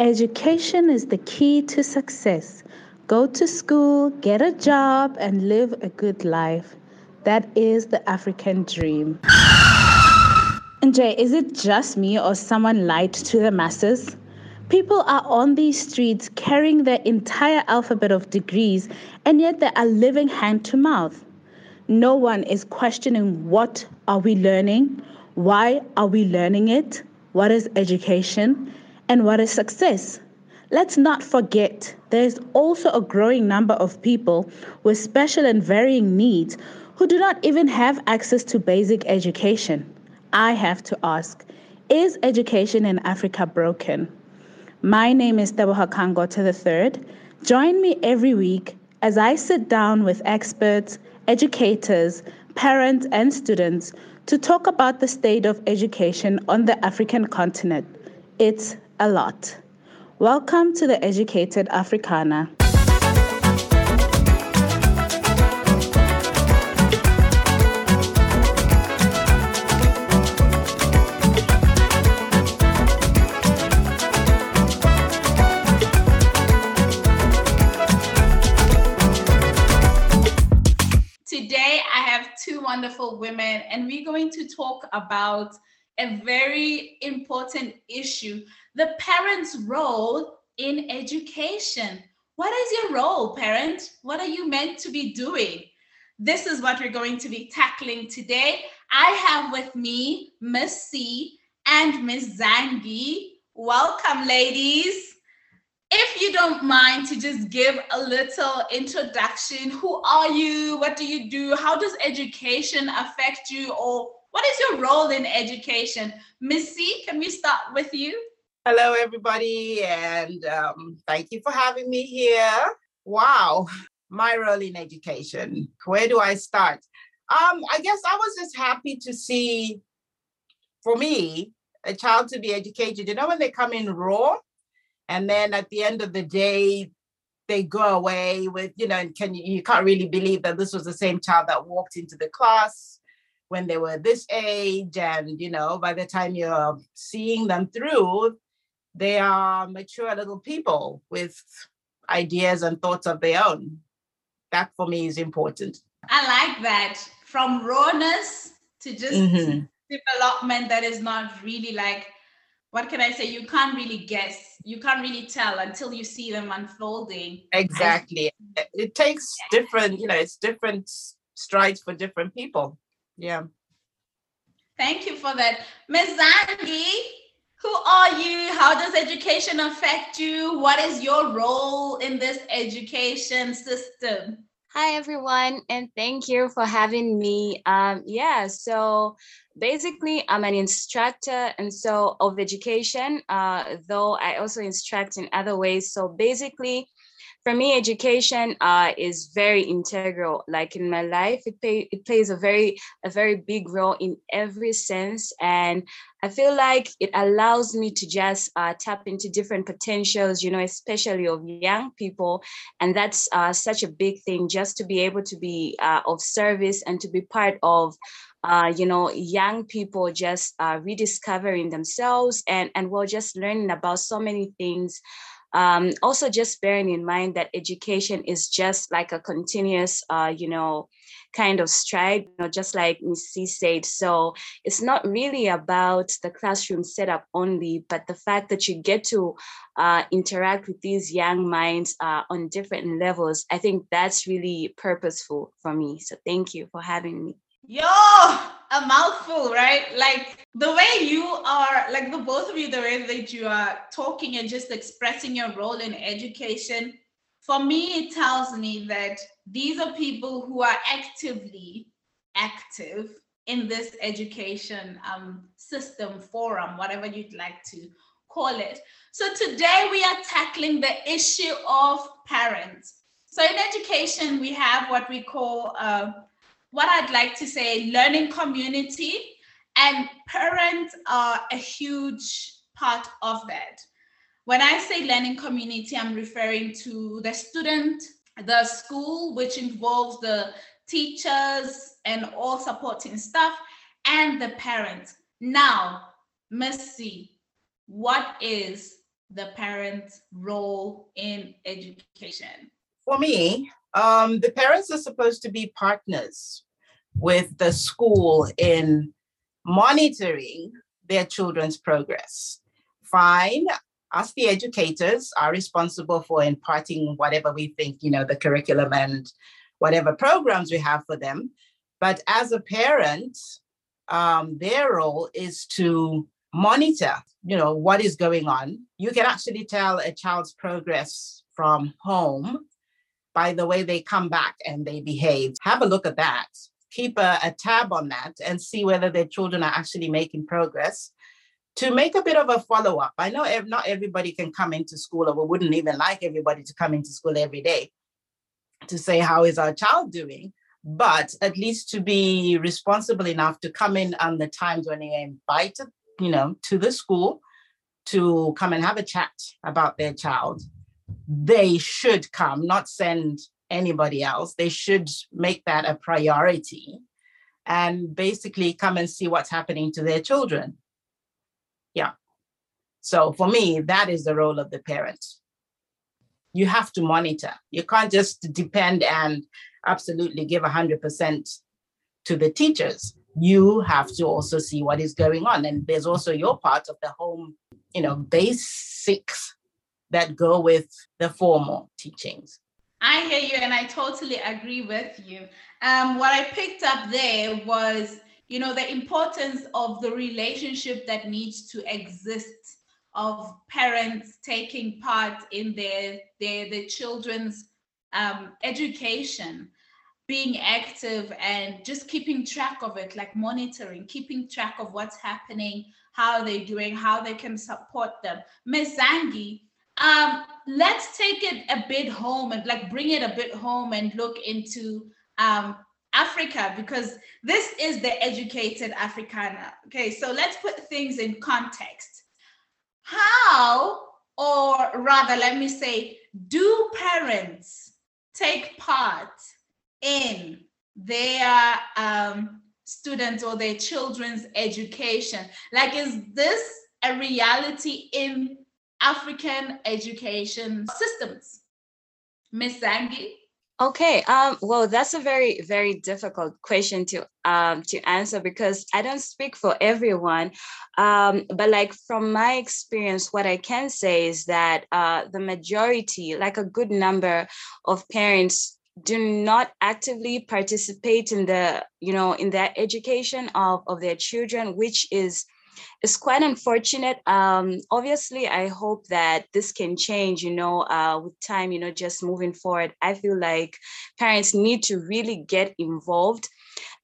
Education is the key to success. Go to school, get a job, and live a good life. That is the African dream. And Jay, is it just me or someone lied to the masses? People are on these streets carrying their entire alphabet of degrees, and yet they are living hand to mouth. No one is questioning what are we learning, why are we learning it, what is education, and what is success. Let's not forget there is also a growing number of people with special and varying needs who do not even have access to basic education. I have to ask Is education in Africa broken? My name is Tebogo Kangote III. Join me every week as I sit down with experts, educators, parents, and students to talk about the state of education on the African continent. It's a lot. Welcome to the Educated Africana. Today, I have two wonderful women, and we're going to talk about a very important issue the parent's role in education. What is your role, parent? What are you meant to be doing? This is what we're going to be tackling today. I have with me Miss C and Miss Zangi. Welcome, ladies. If you don't mind to just give a little introduction, who are you? What do you do? How does education affect you? Or what is your role in education? Miss C, can we start with you? Hello, everybody, and um, thank you for having me here. Wow, my role in education. Where do I start? Um, I guess I was just happy to see, for me, a child to be educated. You know, when they come in raw, and then at the end of the day, they go away with, you know, and can you, you can't really believe that this was the same child that walked into the class when they were this age, and you know, by the time you're seeing them through, they are mature little people with ideas and thoughts of their own. That for me is important. I like that. From rawness to just mm-hmm. development that is not really like, what can I say? You can't really guess. You can't really tell until you see them unfolding. Exactly. it takes different, you know, it's different strides for different people. Yeah. Thank you for that. Ms. Zangi, who are you? How does education affect you? What is your role in this education system? Hi, everyone, and thank you for having me. Um, yeah, so basically, I'm an instructor and so of education, uh, though I also instruct in other ways. So basically, for me, education uh, is very integral. Like in my life, it pay, it plays a very a very big role in every sense, and I feel like it allows me to just uh, tap into different potentials. You know, especially of young people, and that's uh, such a big thing. Just to be able to be uh, of service and to be part of uh, you know, young people just uh, rediscovering themselves and and well, just learning about so many things um, also just bearing in mind that education is just like a continuous uh, you know kind of stride you know just like Ms. C said so it's not really about the classroom setup only but the fact that you get to uh, interact with these young minds uh, on different levels i think that's really purposeful for me so thank you for having me Yo, a mouthful, right? Like the way you are, like the both of you, the way that you are talking and just expressing your role in education, for me, it tells me that these are people who are actively active in this education um, system forum, whatever you'd like to call it. So today we are tackling the issue of parents. So in education, we have what we call uh, what I'd like to say, learning community and parents are a huge part of that. When I say learning community, I'm referring to the student, the school, which involves the teachers and all supporting staff, and the parents. Now, Miss C, what is the parent's role in education? For me, um, the parents are supposed to be partners with the school in monitoring their children's progress. Fine, us, the educators, are responsible for imparting whatever we think, you know, the curriculum and whatever programs we have for them. But as a parent, um, their role is to monitor, you know, what is going on. You can actually tell a child's progress from home by the way they come back and they behave. Have a look at that. Keep a, a tab on that and see whether their children are actually making progress to make a bit of a follow up. I know not everybody can come into school, or we wouldn't even like everybody to come into school every day to say, How is our child doing? But at least to be responsible enough to come in on the times when you're invited, you know, to the school to come and have a chat about their child. They should come, not send anybody else. They should make that a priority and basically come and see what's happening to their children yeah. So for me, that is the role of the parent. You have to monitor. You can't just depend and absolutely give 100% to the teachers. You have to also see what is going on. And there's also your part of the home, you know, basics that go with the formal teachings. I hear you and I totally agree with you. Um, what I picked up there was you know the importance of the relationship that needs to exist of parents taking part in their their, their children's um, education being active and just keeping track of it like monitoring keeping track of what's happening how they're doing how they can support them Ms. zangi um, let's take it a bit home and like bring it a bit home and look into um, Africa because this is the educated Africana. Okay, so let's put things in context. How, or rather, let me say, do parents take part in their um, students or their children's education? Like, is this a reality in African education systems? Miss Zangi? Okay. Um, well, that's a very, very difficult question to um, to answer because I don't speak for everyone. Um, but like from my experience, what I can say is that uh, the majority, like a good number of parents, do not actively participate in the, you know, in the education of of their children, which is it's quite unfortunate. Um, obviously, I hope that this can change, you know, uh, with time, you know, just moving forward. I feel like parents need to really get involved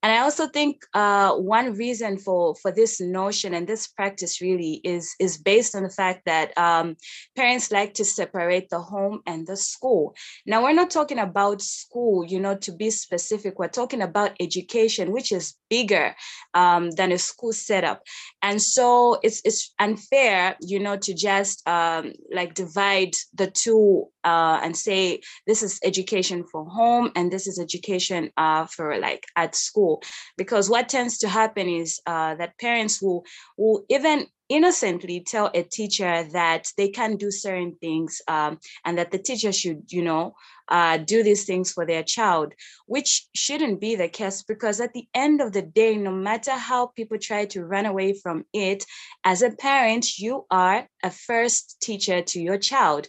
and I also think uh, one reason for for this notion and this practice really is is based on the fact that um, parents like to separate the home and the school. Now we're not talking about school, you know, to be specific. We're talking about education, which is bigger um, than a school setup, and so it's it's unfair, you know, to just um, like divide the two uh, and say this is education for home and this is education uh, for like at school. Because what tends to happen is uh, that parents will will even innocently tell a teacher that they can do certain things um, and that the teacher should you know uh, do these things for their child which shouldn't be the case because at the end of the day no matter how people try to run away from it as a parent you are a first teacher to your child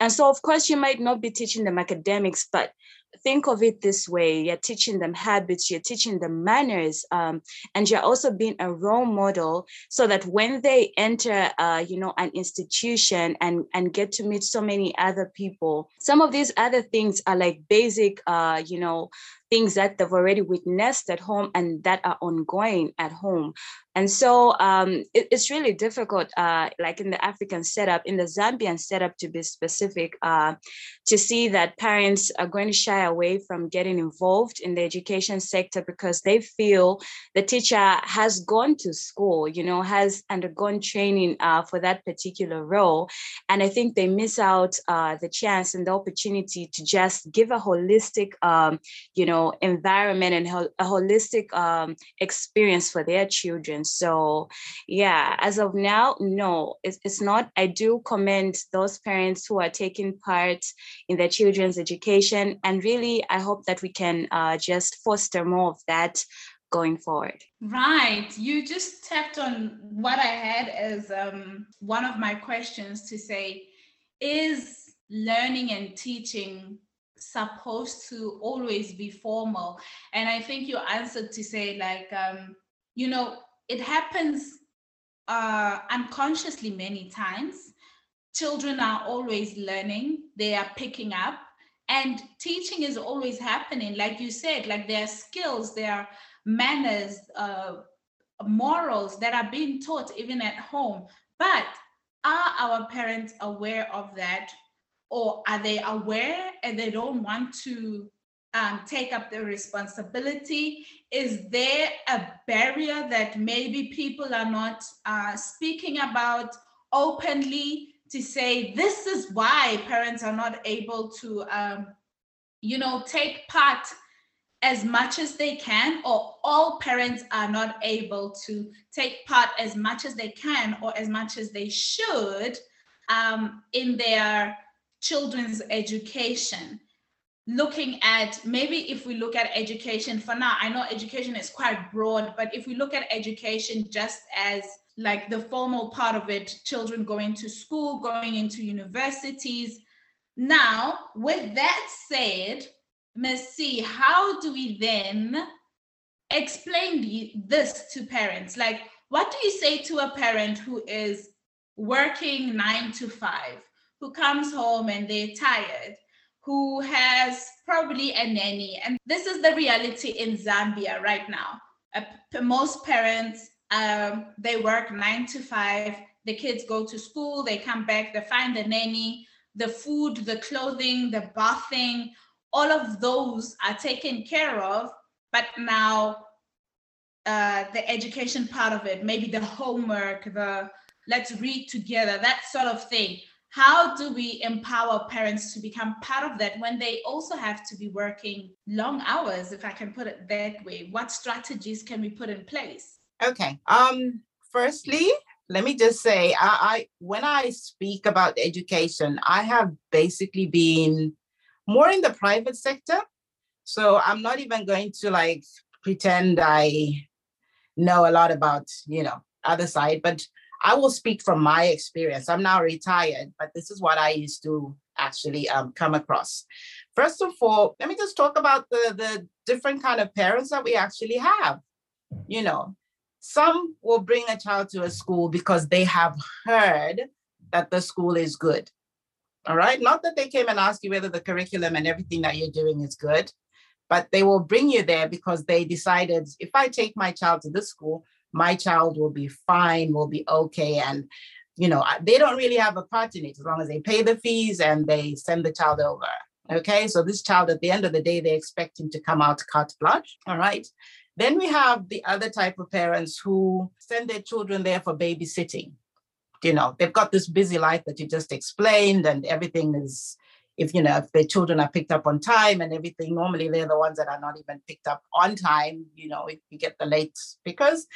and so, of course, you might not be teaching them academics, but think of it this way. You're teaching them habits you're teaching them manners um, and you're also being a role model so that when they enter uh, you know an institution and and get to meet so many other people some of these other things are like basic uh, you know things that they've already witnessed at home and that are ongoing at home and so um, it, it's really difficult uh, like in the african setup in the zambian setup to be specific uh, to see that parents are going to shy away from getting involved in the education sector because they feel the teacher has gone to school, you know, has undergone training uh, for that particular role. And I think they miss out uh, the chance and the opportunity to just give a holistic, um, you know, know environment and a holistic um, experience for their children so yeah as of now no it's, it's not i do commend those parents who are taking part in their children's education and really i hope that we can uh, just foster more of that going forward. Right. You just tapped on what I had as um, one of my questions to say is learning and teaching supposed to always be formal? And I think you answered to say, like, um, you know, it happens uh, unconsciously many times. Children are always learning, they are picking up. And teaching is always happening. Like you said, like there are skills, there are manners, uh, morals that are being taught even at home. But are our parents aware of that? Or are they aware and they don't want to um, take up the responsibility? Is there a barrier that maybe people are not uh, speaking about openly to say this is why parents are not able to, um, you know, take part as much as they can, or all parents are not able to take part as much as they can or as much as they should um, in their children's education. Looking at maybe if we look at education for now, I know education is quite broad, but if we look at education just as like the formal part of it, children going to school, going into universities. Now, with that said, Ms. C, how do we then explain this to parents? Like, what do you say to a parent who is working nine to five, who comes home and they're tired, who has probably a nanny? And this is the reality in Zambia right now. Uh, most parents, um, they work nine to five. The kids go to school, they come back, they find the nanny, the food, the clothing, the bathing, all of those are taken care of, but now uh, the education part of it, maybe the homework, the let's read together, that sort of thing. How do we empower parents to become part of that when they also have to be working long hours, if I can put it that way? What strategies can we put in place? Okay. Um, firstly, let me just say, I, I when I speak about education, I have basically been more in the private sector. So I'm not even going to like pretend I know a lot about, you know, other side, but I will speak from my experience. I'm now retired, but this is what I used to actually um, come across. First of all, let me just talk about the, the different kind of parents that we actually have. You know, some will bring a child to a school because they have heard that the school is good. All right. Not that they came and ask you whether the curriculum and everything that you're doing is good, but they will bring you there because they decided if I take my child to this school, my child will be fine, will be okay. And, you know, they don't really have a part in it as long as they pay the fees and they send the child over. Okay. So this child, at the end of the day, they expect him to come out carte blanche. All right. Then we have the other type of parents who send their children there for babysitting you know they've got this busy life that you just explained and everything is if you know if the children are picked up on time and everything normally they're the ones that are not even picked up on time you know if you get the late because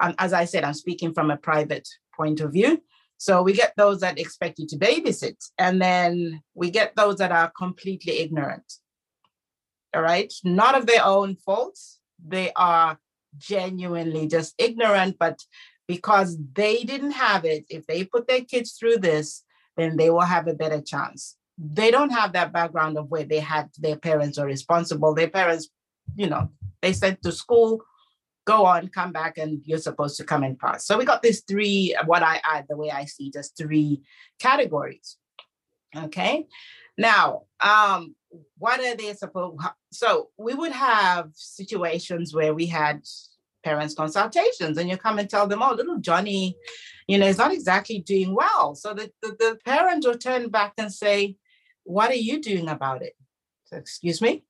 um, as i said i'm speaking from a private point of view so we get those that expect you to babysit and then we get those that are completely ignorant all right not of their own faults they are genuinely just ignorant but because they didn't have it. If they put their kids through this, then they will have a better chance. They don't have that background of where they had their parents are responsible. Their parents, you know, they sent to school, go on, come back, and you're supposed to come and pass. So we got these three, what I add, the way I see, just three categories. Okay. Now, um, what are they supposed? So we would have situations where we had parents consultations and you come and tell them oh little johnny you know is not exactly doing well so the, the, the parent will turn back and say what are you doing about it? So, excuse me?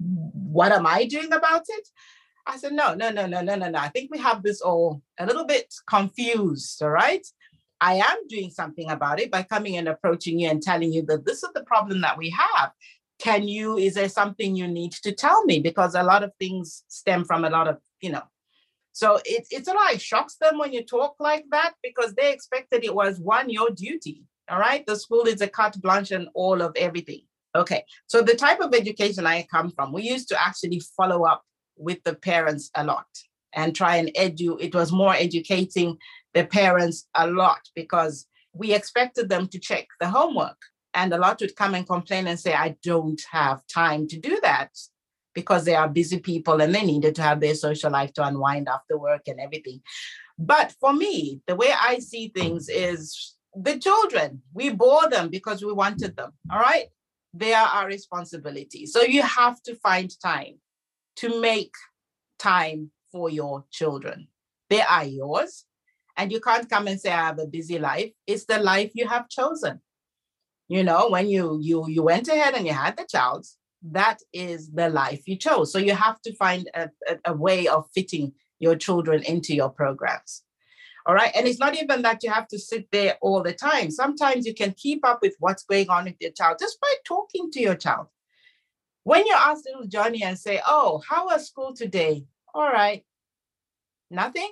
What am i doing about it? I said no no no no no no no. I think we have this all a little bit confused all right? I am doing something about it by coming and approaching you and telling you that this is the problem that we have. Can you is there something you need to tell me? Because a lot of things stem from a lot of you know. So it, it's a lot shocks them when you talk like that because they expected it was one your duty all right? The school is a carte blanche and all of everything. Okay. So the type of education i come from we used to actually follow up with the parents a lot and try and edu it was more educating the parents a lot because we expected them to check the homework and a lot would come and complain and say, I don't have time to do that because they are busy people and they needed to have their social life to unwind after work and everything. But for me, the way I see things is the children, we bore them because we wanted them. All right. They are our responsibility. So you have to find time to make time for your children. They are yours. And you can't come and say, I have a busy life. It's the life you have chosen you know when you you you went ahead and you had the child that is the life you chose so you have to find a, a, a, way of fitting your children into your programs all right? And it's not even that you have to sit there all the time. Sometimes you can keep up with what's going on with your child just by talking to your child. When you ask little johnny and say oh how was school today? All right. Nothing.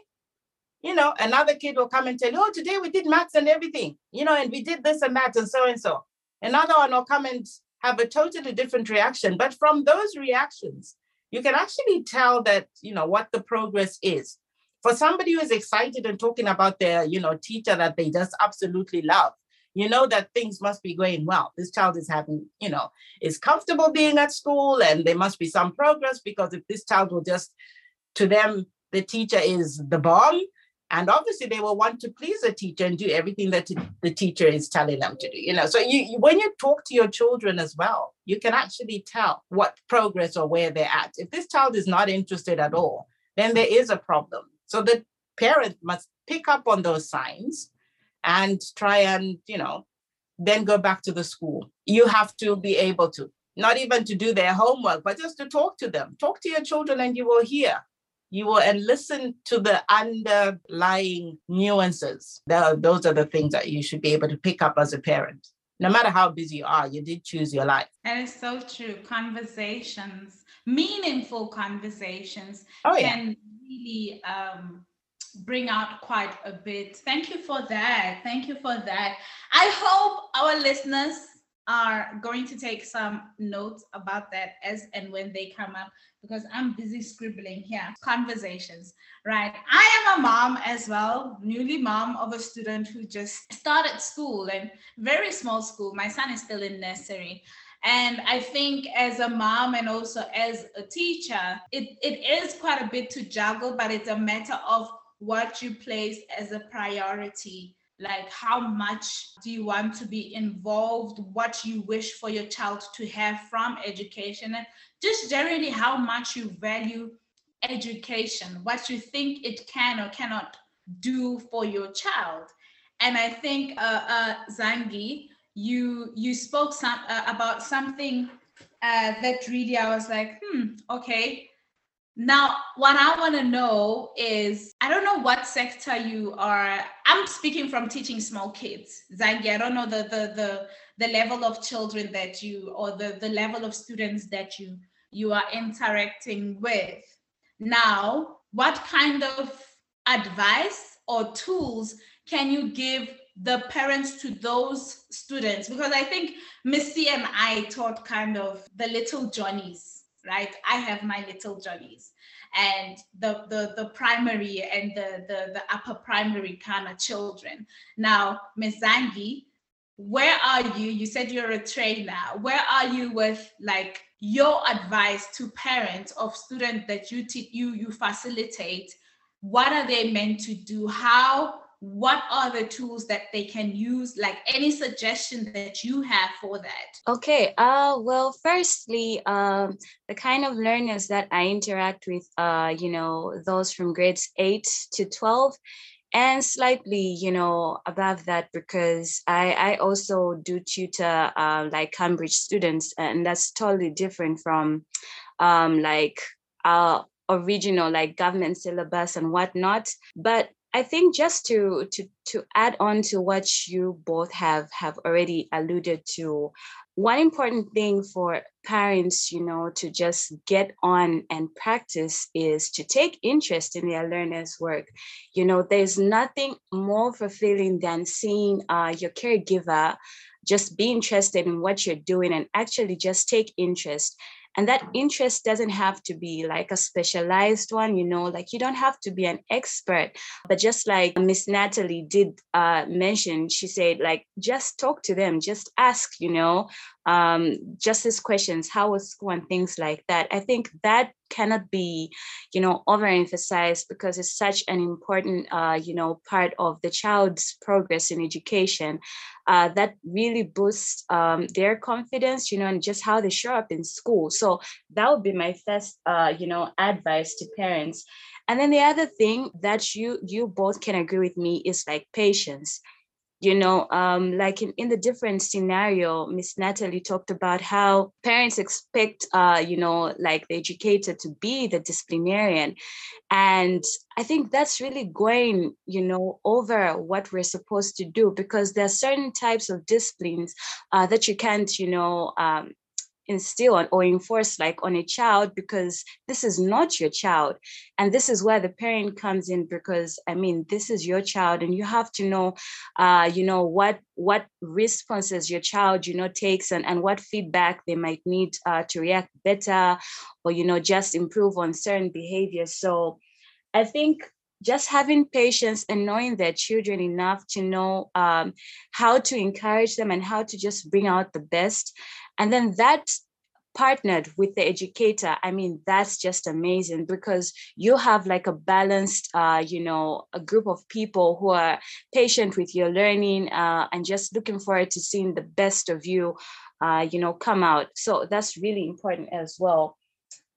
You know, another kid will come and tell oh, today we did maths and everything, you know, and we did this and that and so and so. Another one will come and have a totally different reaction. But from those reactions, you can actually tell that, you know, what the progress is. For somebody who is excited and talking about their, you know, teacher that they just absolutely love, you know that things must be going well. This child is having, you know, is comfortable being at school and there must be some progress because if this child will just, to them, the teacher is the bomb, and obviously they will want to please the teacher and do everything that the teacher is telling them to do you know. So you, when you talk to your children as well you can actually tell what progress or where they're at. If this child is not interested at all then there is a problem so the parent must pick up on those signs and try and you know then go back to the school you have to be able to not even to do their homework but just to talk to them talk to your children and you will hear you will and listen to the underlying nuances. those are the things that you should be able to pick up as a parent. No matter how busy you are, you did choose your life. That is so true. Conversations, meaningful conversations, oh, can really um, bring out quite a bit. Thank you for that. Thank you for that. I hope our listeners are going to take some notes about that as and when they come up because I'm busy scribbling here. Conversations, right? I am a mom as well, newly mom of a student who just started school and very small school. My son is still in nursery. And I think as a mom and also as a teacher, it, it is quite a bit to juggle, but it's a matter of what you place as a priority. Like how much do you want to be involved? What you wish for your child to have from education? And just generally how much you value education what you think it can or cannot do for your child. And i think uh, uh, zangi you you spoke some uh, about something uh, that really i was like hmm okay now, what I want to know is I don't know what sector you are. I'm speaking from teaching small kids. Zangi, I don't know the the the the level of children that you or the, the level of students that you you are interacting with. Now, what kind of advice or tools can you give the parents to those students? Because I think Miss C and I taught kind of the little Johnnies right? I have my little Johnnies and the, the, the primary and the, the, the upper primary kind of children. Now, Ms. Zangi, where are you? You said you're a trainer. Where are you with like your advice to parents of students that you teach, you you facilitate? What are they meant to do? How what are the tools that they can use like any suggestion that you have for that? Okay uh well firstly um the kind of learners that i interact with uh you know those from grades 8 to 12 and slightly you know above that because i i also do tutor uh, like cambridge students and that's totally different from um like our original like government syllabus and whatnot. But I think just to to to add on to what you both have have already alluded to, one important thing for parents, you know, to just get on and practice is to take interest in their learners' work. You know, there's nothing more fulfilling than seeing uh, your caregiver just be interested in what you're doing and actually just take interest and that interest doesn't have to be like a specialized one you know like you don't have to be an expert but just like miss natalie did uh, mention she said like just talk to them just ask you know um, just as questions how was school and things like that. I think that cannot be you know overemphasized because it's such an important uh, you know part of the child's progress in education uh, that really boosts um, their confidence you know and just how they show up in school. So that would be my first uh, you know advice to parents. And then the other thing that you you both can agree with me is like patience. You know um, like in, in the different scenario miss natalie talked about how parents expect uh, you know like the educator to be the disciplinarian. And i think that's really going you know over what we're supposed to do because there are certain types of disciplines uh, that you can't you know um, instill or enforce like on a child because this is not your child. And this is where the parent comes in because i mean this is your child and you have to know uh, you know what what responses your child you know takes and, and what feedback they might need uh, to react better or you know just improve on certain behaviors. So i think just having patience and knowing their children enough to know um, how to encourage them and how to just bring out the best. And then that partnered with the educator i mean that's just amazing because you have like a balanced uh, you know a group of people who are patient with your learning uh, and just looking forward to seeing the best of you uh, you know come out. So that's really important as well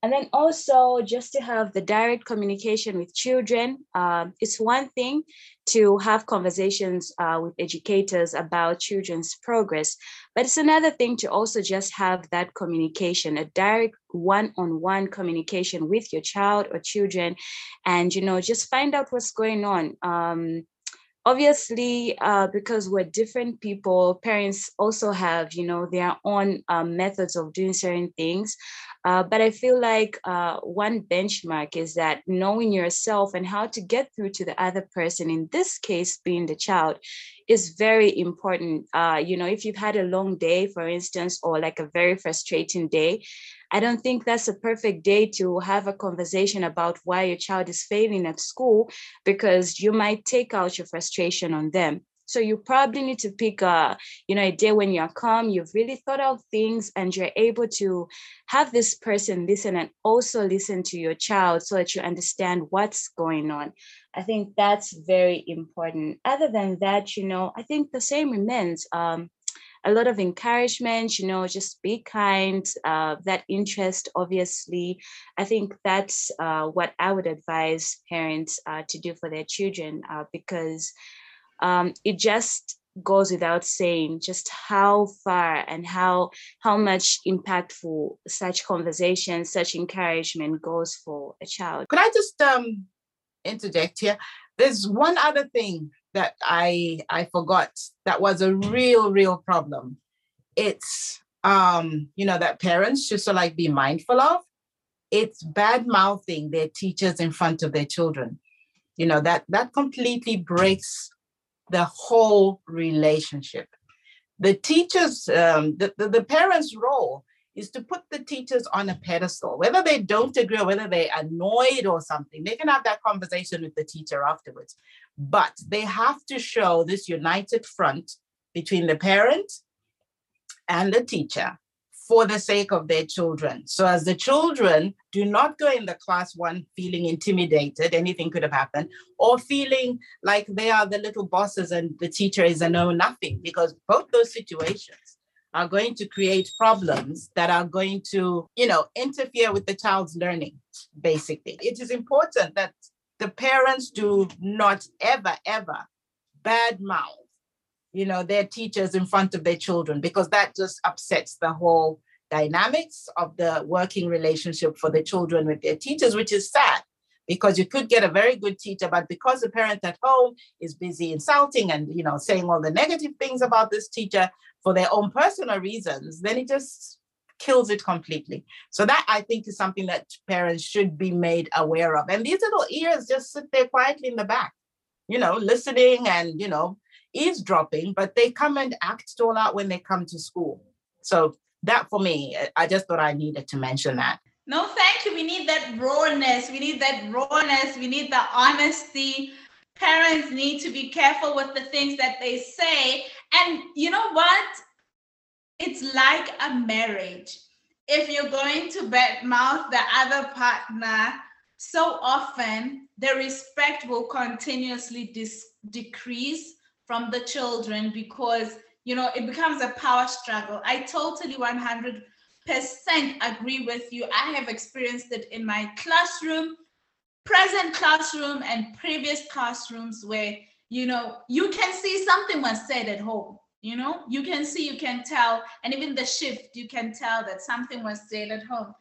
and then also just to have the direct communication with children. Um, it's one thing to have conversations uh, with educators about children's progress, but it's another thing to also just have that communication, a direct one-on-one communication with your child or children, and you know just find out what's going on. Um, obviously uh, because we're different people parents also have you know their own um, methods of doing certain things uh, but I feel like uh, one benchmark is that knowing yourself and how to get through to the other person, in this case being the child, is very important. Uh, you know, if you've had a long day, for instance, or like a very frustrating day, I don't think that's a perfect day to have a conversation about why your child is failing at school because you might take out your frustration on them. So you probably need to pick a, you know, a day when you're calm, you've really thought of things and you're able to have this person listen and also listen to your child so that you understand what's going on. I think that's very important. Other than that, you know, I think the same remains. Um, a lot of encouragement, you know, just be kind, uh, that interest, obviously. I think that's uh, what I would advise parents uh, to do for their children uh, because um, it just goes without saying just how far and how how much impactful such conversation such encouragement goes for a child. Could i just um interject here? There's one other thing that i i forgot that was a real real problem. It's um you know that parents should so like be mindful of. It's bad mouthing their teachers in front of their children. You know that that completely breaks the whole relationship. The teachers, um, the, the, the parents' role is to put the teachers on a pedestal. Whether they don't agree or whether they're annoyed or something, they can have that conversation with the teacher afterwards. But they have to show this united front between the parent and the teacher for the sake of their children. So, as the children do not go in the class one feeling intimidated, anything could have happened, or feeling like they are the little bosses and the teacher is a know nothing, because both those situations are going to create problems that are going to, you know, interfere with the child's learning, basically. It is important that the parents do not ever, ever bad mouth you know their teachers in front of their children because that just upsets the whole dynamics of the working relationship for the children with their teachers which is sad because you could get a very good teacher, but because the parent at home is busy insulting and you know saying all the negative things about this teacher for their own personal reasons, then it just kills it completely. So that I think is something that parents should be made aware of. And these little ears just sit there quietly in the back, you know, listening and you know eavesdropping, but they come and act all out when they come to school. So that for me, I just thought I needed to mention that. No, thank you. We need that rawness. We need that rawness. We need the honesty. Parents need to be careful with the things that they say. And you know what? It's like a marriage. If you're going to badmouth the other partner, so often the respect will continuously dis- decrease from the children because you know it becomes a power struggle. I totally 100% agree with you. I have experienced it in my classroom present classroom and previous classrooms where you know you can see something was said at home you know? You can see you can tell and even the shift you can tell that something was said at home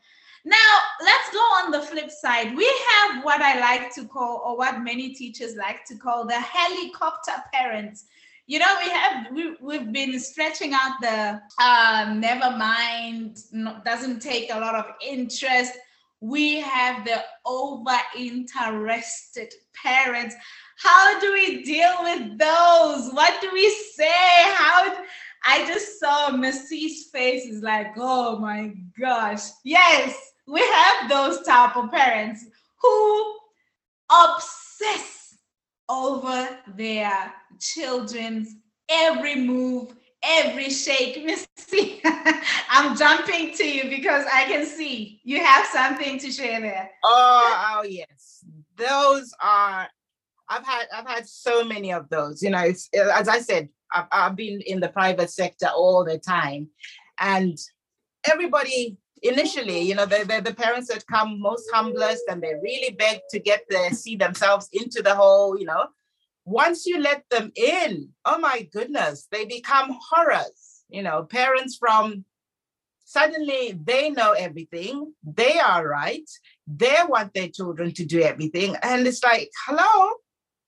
now let's go on the flip side. We have what i like to call or what many teachers like to call the helicopter parents. You know we have we, we've been stretching out the um, never mind no, doesn't take a lot of interest. We have the over interested parents. How do we deal with those? What do we say? How i just saw Miss C's face is like oh my gosh. Yes we have those type of parents who obsess over their children's every move, every shake. Miss C, I'm jumping to you because I can see you have something to share there. Oh, oh yes. Those are I've had I've had so many of those. You know, it's, as I said, I've, I've been in the private sector all the time, and everybody initially, you know, the, the, the, parents that come most humblest and they really beg to get the see themselves into the whole, you know, once you let them in, oh my goodness, they become horrors. You know, parents from suddenly they know everything, they are right, they want their children to do everything. And it's like, hello,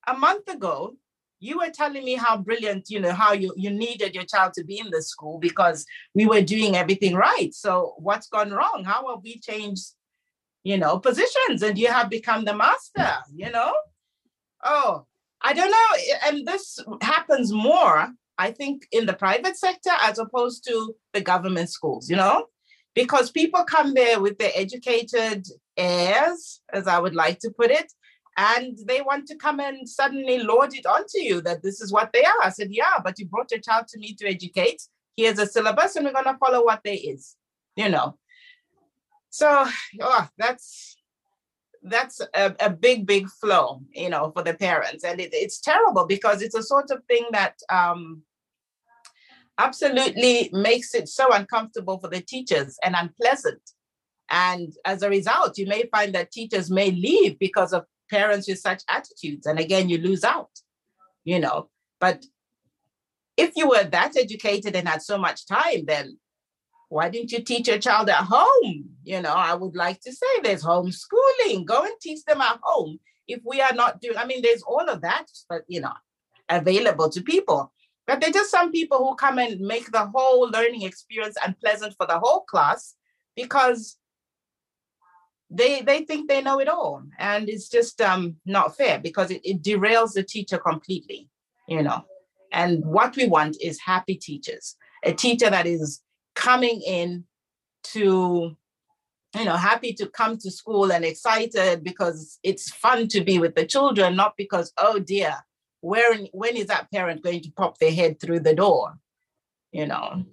a month ago, you were telling me how brilliant, you know, how you, you needed your child to be in the school because we were doing everything right. So what's gone wrong? How have we changed, you know, positions and you have become the master, you know? Oh, I don't know. And this happens more, I think, in the private sector as opposed to the government schools, you know, because people come there with their educated airs, as I would like to put it, and they want to come and suddenly lord it onto you that this is what they are. I said, yeah, but you brought your child to me to educate. Here's a syllabus, and we're going to follow what there is, you know. So, oh, that's that's a, a big big flow you know for the parents and it, it's terrible because it's a sort of thing that um, absolutely makes it so uncomfortable for the teachers and unpleasant and as a result you may find that teachers may leave because of parents with such attitudes and again you lose out you know but if you were that educated and had so much time then why didn't you teach your child at home? You know, I would like to say there's homeschooling. Go and teach them at home. If we are not doing, I mean, there's all of that, but you know, available to people. But there's just some people who come and make the whole learning experience unpleasant for the whole class because they they think they know it all. And it's just um not fair because it, it derails the teacher completely, you know. And what we want is happy teachers, a teacher that is coming in to you know happy to come to school and excited because it's fun to be with the children not because oh dear where when is that parent going to pop their head through the door you know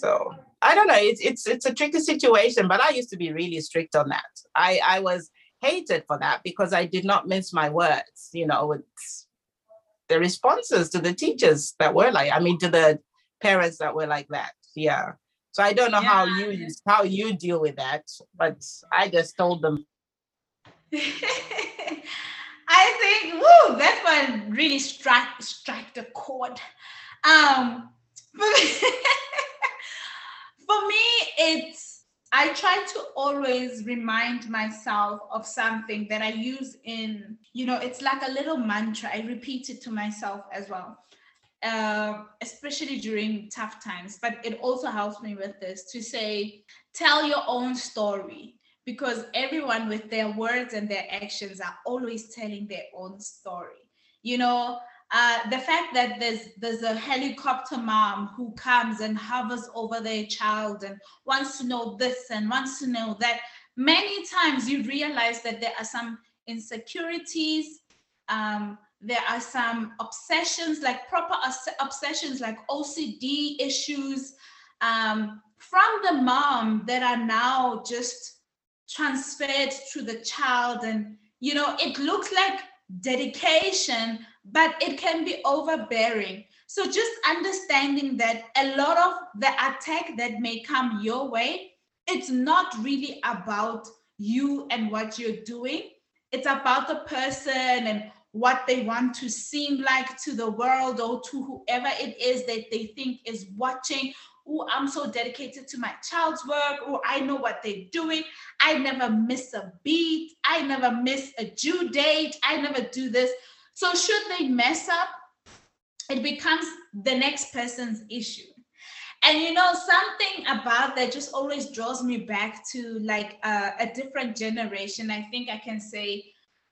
so i don't know it's it's it's a tricky situation but i used to be really strict on that i i was hated for that because i did not mince my words you know with the responses to the teachers that were like i mean to the parents that were like that yeah so I don't know yeah. how you how you deal with that, but I just told them. I think, woo, that one really struck struck the chord. Um, for me, it's I try to always remind myself of something that I use in, you know, it's like a little mantra. I repeat it to myself as well, uh, especially during tough times. But it also helps me with this to say, tell your own story because everyone with their words and their actions are always telling their own story. You know, uh, the fact that there's there's a helicopter mom who comes and hovers over their child and wants to know this and wants to know that. Many times you realize that there are some insecurities um, there are some obsessions like proper obsessions like ocd issues um, from the mom that are now just transferred to the child. And you know it looks like dedication but it can be overbearing. So just understanding that a lot of the attack that may come your way, it's not really about you and what you're doing. It's about the person and what they want to seem like to the world or to whoever it is that they think is watching. Oh, I'm so dedicated to my child's work. Oh, I know what they're doing. I never miss a beat. I never miss a due date. I never do this. So should they mess up, it becomes the next person's issue. And you know, something about that just always draws me back to like uh, a different generation. I think I can say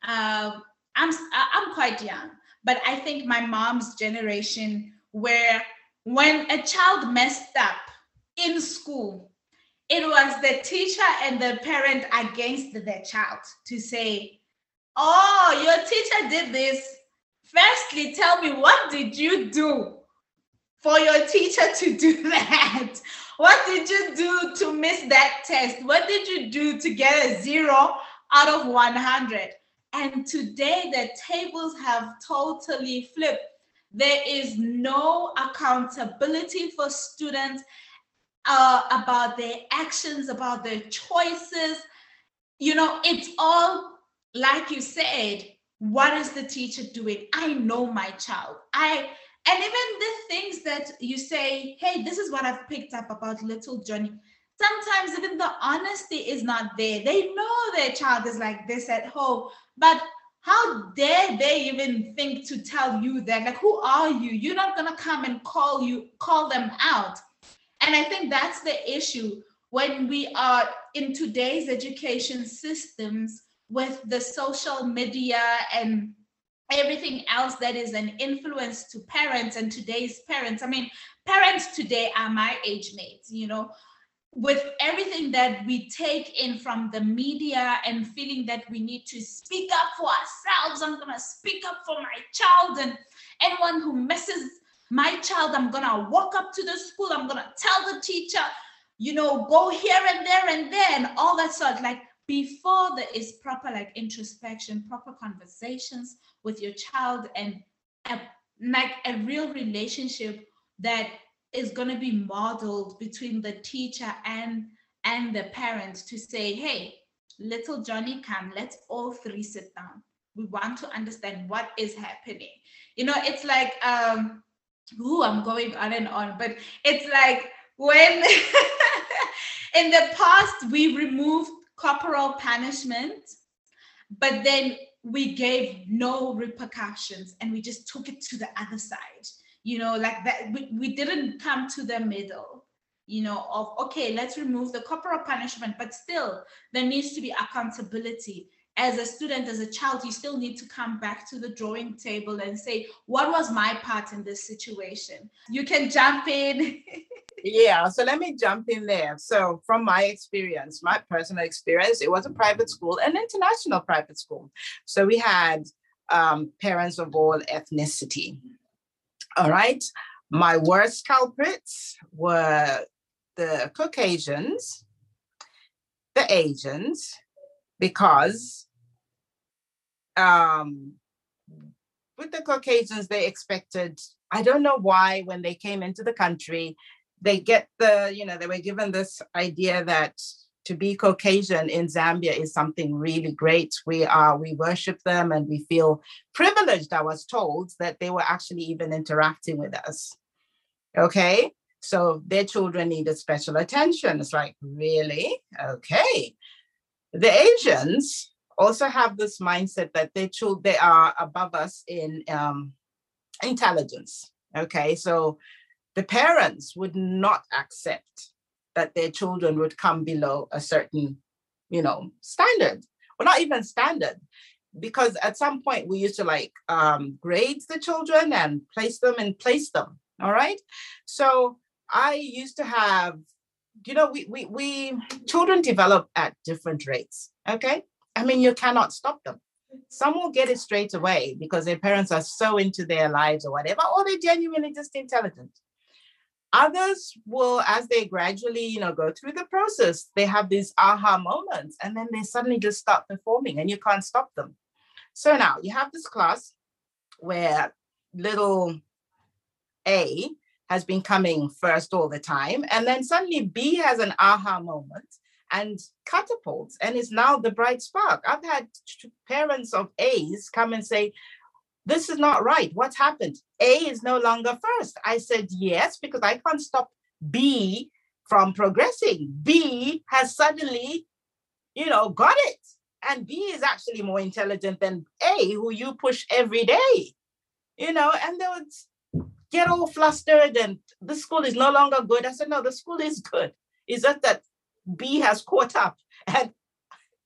uh, I'm I'm quite young, but I think my mom's generation, where when a child messed up in school, it was the teacher and the parent against the child to say, Oh, your teacher did this. Firstly, tell me what did you do for your teacher to do that? What did you do to miss that test? What did you do to get a zero out of 100? And today the tables have totally flipped. There is no accountability for students uh, about their actions, about their choices. You know, it's all like you said, what is the teacher doing? I know my child. I and even the things that you say, hey, this is what I've picked up about little Johnny. Sometimes even the honesty is not there. They know their child is like this at home, but how dare they even think to tell you that? Like, who are you? You're not gonna come and call you, call them out. And I think that's the issue when we are in today's education systems with the social media and everything else that is an influence to parents and today's parents. I mean, parents today are my age mates, you know, with everything that we take in from the media and feeling that we need to speak up for ourselves. I'm to speak up for my child and anyone who messes my child, I'm to walk up to the school. I'm to tell the teacher, you know, go here and there and there all that sort. Like before there is proper like introspection, proper conversations with your child, and a, like a real relationship that is going to be modeled between the teacher and and the parents to say, hey, little Johnny, come, let's all three sit down. We want to understand what is happening. You know, it's like um, ooh, I'm going on and on, but it's like when in the past we removed corporal punishment, but then we gave no repercussions and we just took it to the other side. You know, like that, we, we didn't come to the middle, you know, of okay, let's remove the corporal punishment, but still there needs to be accountability. As a student, as a child, you still need to come back to the drawing table and say, what was my part in this situation? You can jump in. Yeah, so let me jump in there. So, from my experience, my personal experience, it was a private school, an international private school. So, we had um, parents of all ethnicity. All right. My worst culprits were the Caucasians, the Asians, because um, with the Caucasians, they expected, I don't know why, when they came into the country, they get the, you know, they were given this idea that to be Caucasian in Zambia is something really great. We are, we worship them and we feel privileged, I was told, that they were actually even interacting with us. Okay. So their children needed special attention. It's like, really? Okay. The Asians also have this mindset that they children they are above us in um, intelligence. Okay, so the parents would not accept that their children would come below a certain, you know, standard, or not even standard, because at some point we used to like um, grade the children and place them and place them. All right, so I used to have, you know, we we we children develop at different rates. Okay, I mean you cannot stop them. Some will get it straight away because their parents are so into their lives or whatever, or they're genuinely just intelligent. Others will, as they gradually, you know, go through the process, they have these aha moments and then they suddenly just start performing and you can't stop them. So now you have this class where little A has been coming first all the time. And then suddenly B has an aha moment and catapults and is now the bright spark. I've had parents of A's come and say, This is not right. What's happened? A is no longer first. I said, Yes, because I can't stop B from progressing. B has suddenly, you know, got it. And B is actually more intelligent than A, who you push every day, you know, and there would get all flustered and the school is no longer good. I said, No, the school is good. Is that that B has caught up and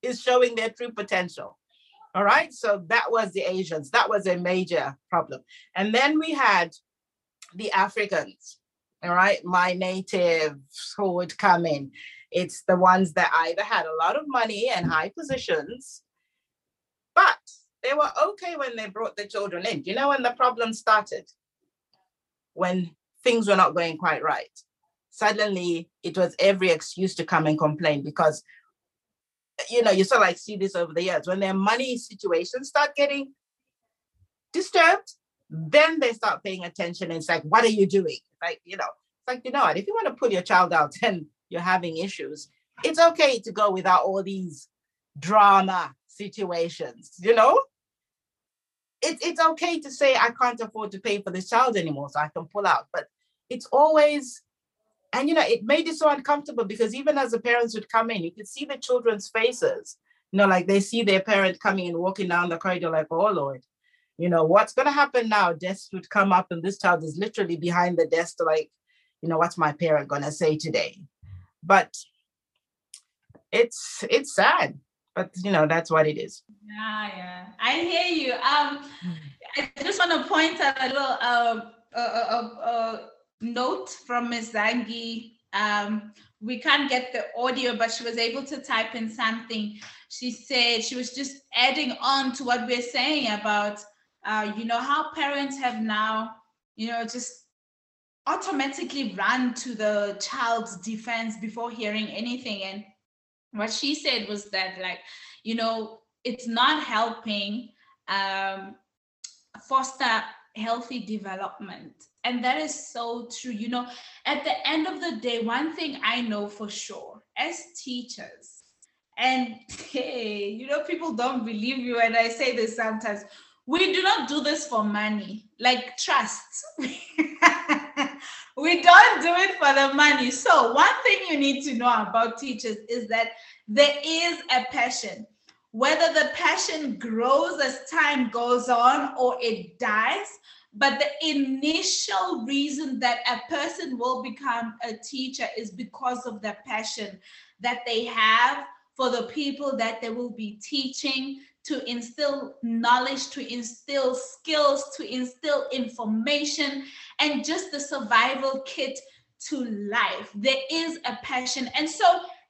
is showing their true potential. All right. So that was the Asians. That was a major problem. And then we had the Africans. All right. My natives who would come in. It's the ones that either had a lot of money and high positions, but they were okay when they brought the children in. Do you know when the problem started? When things were not going quite right. Suddenly it was every excuse to come and complain because you know you sort of like see this over the years. When their money situations start getting disturbed then they start paying attention and it's like what are you doing? Like you know it's like you know what? If you want to pull your child out and you're having issues it's okay to go without all these drama situations you know it, it's okay to say i can't afford to pay for this child anymore so i can pull out but it's always and you know it made it so uncomfortable because even as the parents would come in you could see the children's faces you know like they see their parent coming and walking down the corridor like oh lord you know what's going to happen now? Desks would come up and this child is literally behind the desk like you know what's my parent going to say today? But it's it's sad but you know that's what it is yeah yeah i hear you um i just want to point out a little uh, uh, uh, uh note from Ms. Zangi. Um, we can't get the audio, but she was able to type in something. She said she was just adding on to what we're saying about, uh, you know, how parents have now, you know, just automatically run to the child's defense before hearing anything. And what she said was that, like, you know, it's not helping um, foster healthy development and that is so true. You know, at the end of the day, one thing I know for sure as teachers, and hey, you know, people don't believe you when I say this sometimes. We do not do this for money, like trust. we don't do it for the money. So, one thing you need to know about teachers is that there is a passion. Whether the passion grows as time goes on or it dies, but the initial reason that a person will become a teacher is because of the passion that they have for the people that they will be teaching, to instill knowledge, to instill skills, to instill information, and just the survival kit to life. There is a passion. And so,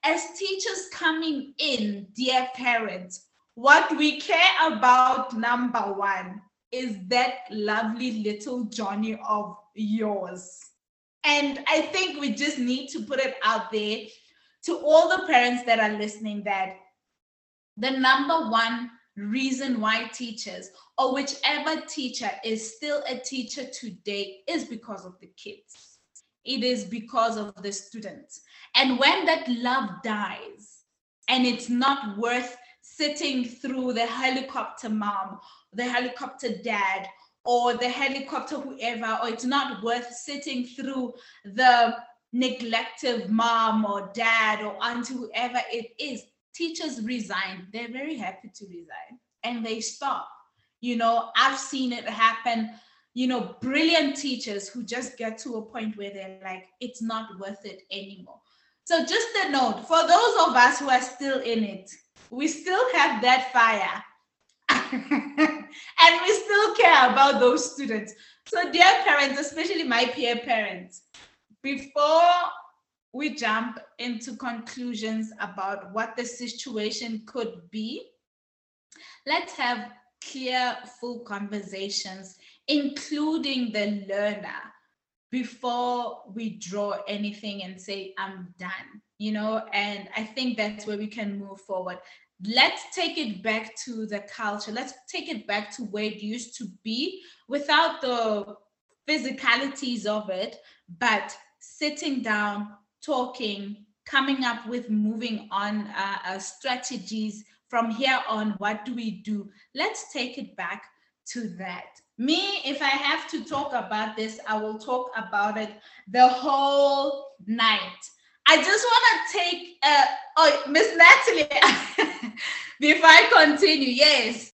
as teachers coming in, dear parents, what we care about, number one, is that lovely little journey of yours? And I think we just need to put it out there to all the parents that are listening that the number one reason why teachers or whichever teacher is still a teacher today is because of the kids. It is because of the students. And when that love dies and it's not worth sitting through the helicopter mom the helicopter dad or the helicopter, whoever, or it's not worth sitting through the neglective mom or dad or auntie, whoever it is. Teachers resign. They're very happy to resign and they stop. You know, I've seen it happen. You know, brilliant teachers who just get to a point where they're like, it's not worth it anymore. So, just a note for those of us who are still in it, we still have that fire and we still care about those students. So, dear parents, especially my peer parents, before we jump into conclusions about what the situation could be, let's have clear, full conversations, including the learner, before we draw anything and say, I'm done, you know? And I think that's where we can move forward. Let's take it back to the culture. Let's take it back to where it used to be without the physicalities of it, but sitting down, talking, coming up with moving on uh, uh, strategies from here on. What do we do? Let's take it back to that. Me, if I have to talk about this, I will talk about it the whole night. I just want to take, uh, oh, Miss Natalie, before I continue, yes.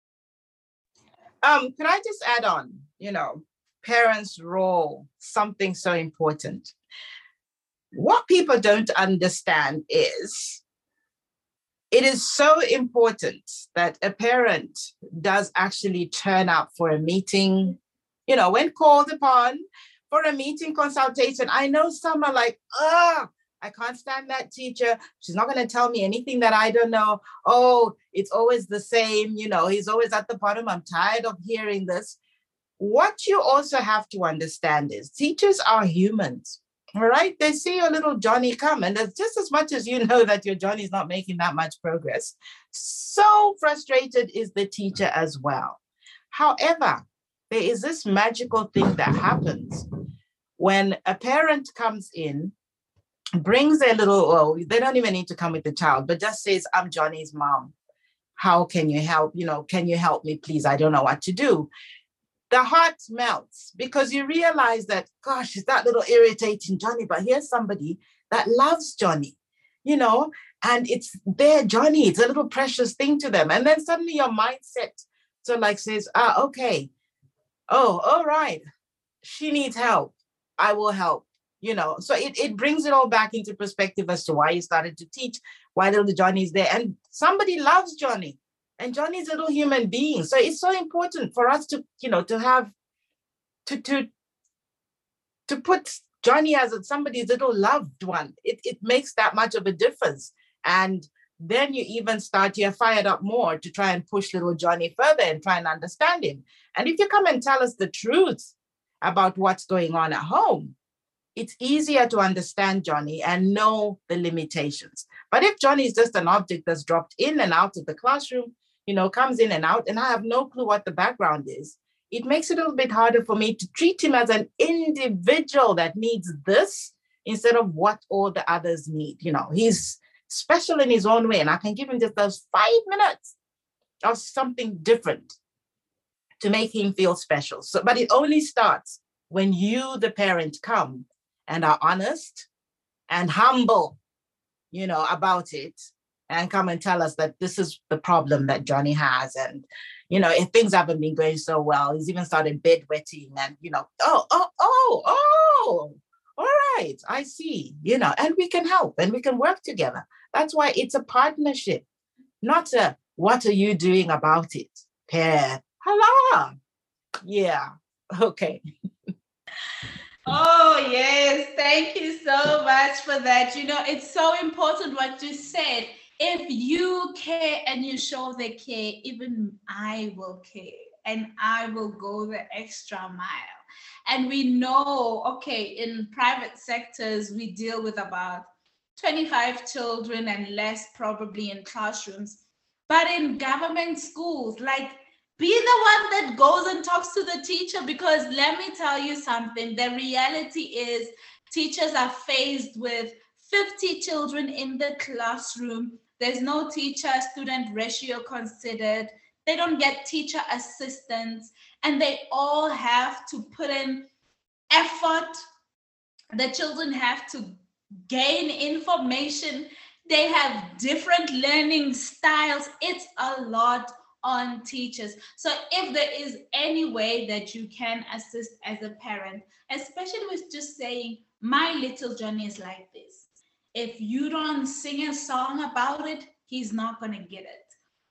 Um, can I just add on, you know, parents' role, something so important what people don't understand is it is so important that a parent does actually turn up for a meeting, you know, when called upon for a meeting consultation. I know some are like, oh, I can't stand that teacher. She's not going to tell me anything that I don't know. Oh, it's always the same. You know, he's always at the bottom. I'm tired of hearing this. What you also have to understand is teachers are humans all right. They see your little Johnny come, and just as much as you know that your Johnny's not making that much progress, so frustrated is the teacher as well. However, there is this magical thing that happens when a parent comes in, brings their little, well, they don't even need to come with the child, but just says, I'm Johnny's mom. How can you help? You know, can you help me, please? I don't know what to do the heart melts because you realize that, gosh, is that little irritating Johnny, but here's somebody that loves Johnny, you know, and it's their Johnny. It's a little precious thing to them. And then suddenly your mindset so like says, ah, okay, oh, all right, she needs help. I will help. You know, so it, it brings it all back into perspective as to why you started to teach, why little Johnny's there. And somebody loves Johnny and Johnny's a little human being. So it's so important for us to, you know, to have to to to put Johnny as somebody's little loved one. It it makes that much of a difference. And then you even start, you're fired up more to try and push little Johnny further and try and understand him. And if you come and tell us the truth about what's going on at home, it's easier to understand Johnny and know the limitations. But if Johnny is just an object that's dropped in and out of the classroom, you know, comes in and out, and I have no clue what the background is, it makes it a little bit harder for me to treat him as an individual that needs this instead of what all the others need. You know, he's special in his own way, and I can give him just those five minutes of something different to make him feel special. So, but it only starts when you, the parent, come and are honest and humble, you know, about it and come and tell us that this is the problem that Johnny has. And, you know, if things haven't been going so well, he's even started bedwetting and, you know, oh, oh, oh, oh, all right, I see, you know, and we can help and we can work together. That's why it's a partnership, not a what are you doing about it? Pair. Hello. Yeah. Okay. Oh, yes. Thank you so much for that. You know, it's so important what you said if you care and you show the care, even I will care and I will go the extra mile. And we know, okay, in private sectors, we deal with about 25 children and less probably in classrooms. But in government schools, like be the one that goes and talks to the teacher because let me tell you something the reality is teachers are faced with 50 children in the classroom there's no teacher student ratio considered. they don't get teacher assistants, and they all have to put in effort. The children have to gain information. They have different learning styles. It's a lot on teachers. So if there is any way that you can assist as a parent, especially with just saying, my little Johnny is like this. If you don't sing a song about it, he's not going to get it.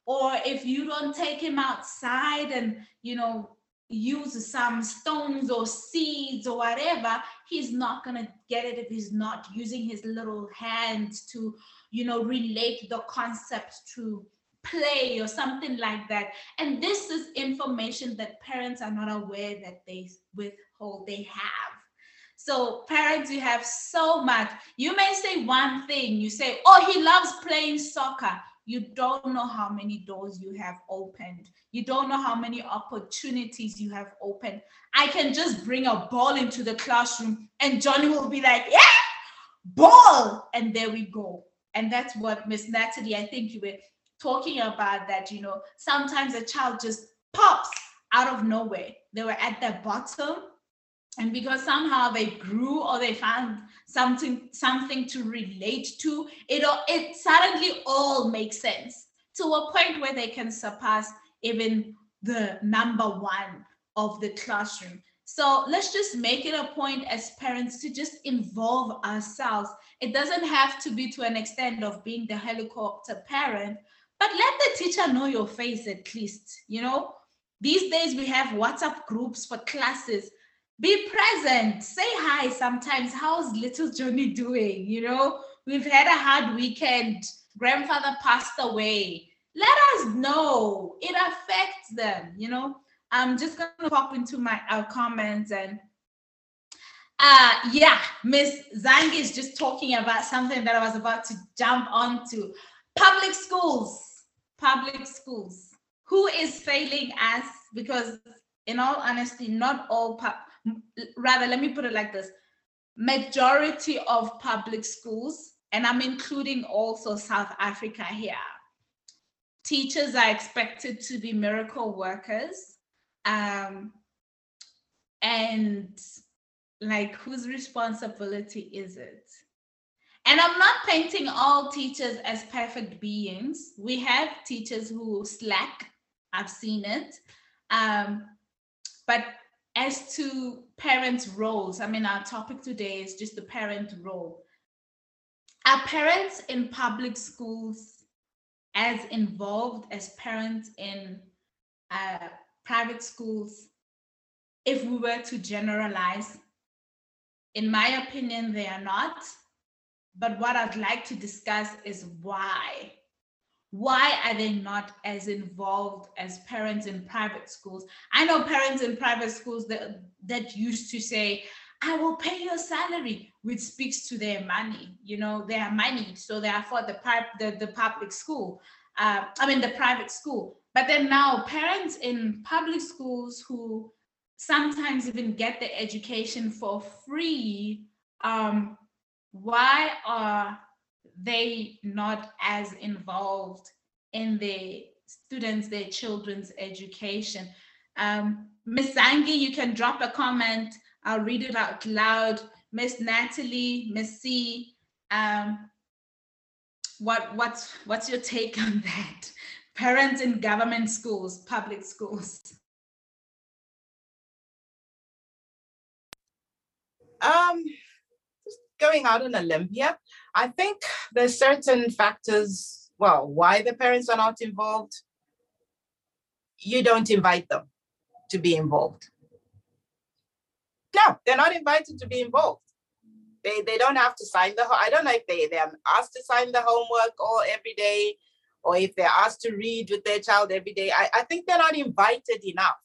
Or if you don't take him outside and, you know, use some stones or seeds or whatever, he's not going to get it if he's not using his little hands to, you know, relate the concept to play or something like that. And this is information that parents are not aware that they withhold, they have. So, parents, you have so much. You may say one thing, you say, Oh, he loves playing soccer. You don't know how many doors you have opened. You don't know how many opportunities you have opened. I can just bring a ball into the classroom and Johnny will be like, Yeah, ball. And there we go. And that's what Miss Natalie, I think you were talking about that, you know, sometimes a child just pops out of nowhere. They were at the bottom and because somehow they grew or they found something something to relate to it it suddenly all makes sense to a point where they can surpass even the number one of the classroom. So let's just make it a point as parents to just involve ourselves. It doesn't have to be to an extent of being the helicopter parent but let the teacher know your face at least you know? These days we have whatsapp groups for classes be present. Say hi sometimes. How's little johnny doing? You know we've had a hard weekend. Grandfather passed away. Let us know. It affects them you know. I'm just gonna pop into my our comments and uh yeah miss zangi is just talking about something that i was about to jump onto. Public schools. Public schools. Who is failing us? Because in all honesty not all pub rather let me put it like this. Majority of public schools and i'm including also south africa here teachers are expected to be miracle workers um, and like whose responsibility is it? And i'm not painting all teachers as perfect beings. We have teachers who slack. I've seen it. Um, but as to parents' roles, I mean, our topic today is just the parent role. Are parents in public schools as involved as parents in uh, private schools? If we were to generalize, in my opinion, they are not. But what I'd like to discuss is why why are they not as involved as parents in private schools? I know parents in private schools that that used to say i will pay your salary which speaks to their money you know their money. So they afford the the, the public school uh, i mean the private school. But then now parents in public schools who sometimes even get the education for free um, why are they not as involved in their students, their children's education. Um, Miss Zangi, you can drop a comment. I'll read it out loud. Miss Natalie, Miss C, um, what what's what's your take on that? Parents in government schools, public schools. Um, just going out on Olympia, I think there's certain factors, well, why the parents are not involved. You don't invite them to be involved. No, they're not invited to be involved. They, they don't have to sign the, I don't know if they, they're asked to sign the homework or every day, or if they're asked to read with their child every day. I, I think they're not invited enough.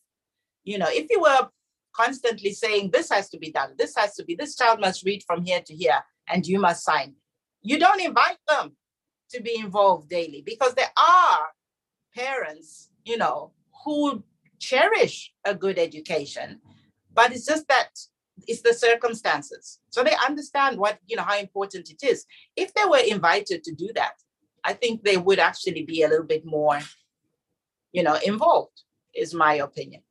You know, if you were constantly saying this has to be done, this has to be, this child must read from here to here, and you must sign you don't invite them to be involved daily because there are parents, you know, who cherish a good education, but it's just that it's the circumstances. So they understand what, you know, how important it is. If they were invited to do that, I think they would actually be a little bit more, you know, involved, is my opinion.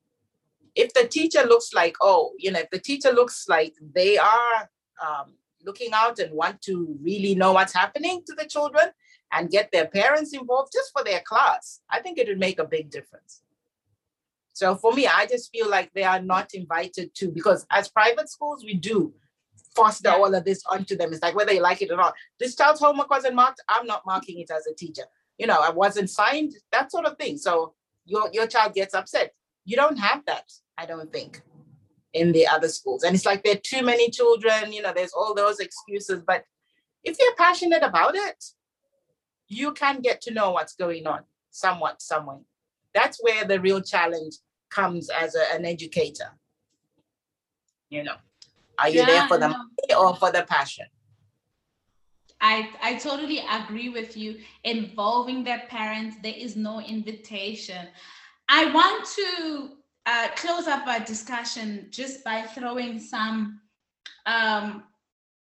If the teacher looks like, oh, you know, if the teacher looks like they are um, looking out and want to really know what's happening to the children and get their parents involved just for their class, I think it would make a big difference. So for me, I just feel like they are not invited to because as private schools, we do foster all of this onto them. It's like whether you like it or not. This child's homework wasn't marked. I'm not marking it as a teacher. You know, I wasn't signed, that sort of thing. So your your child gets upset. You don't have that, I don't think, in the other schools. And it's like there are too many children, you know, there's all those excuses. But if you're passionate about it, you can get to know what's going on somewhat, somewhere. That's where the real challenge comes as a, an educator. You know, are you yeah, there for the money or for the passion? I, I totally agree with you. Involving their parents, there is no invitation. I want to uh, close up our discussion just by throwing some um,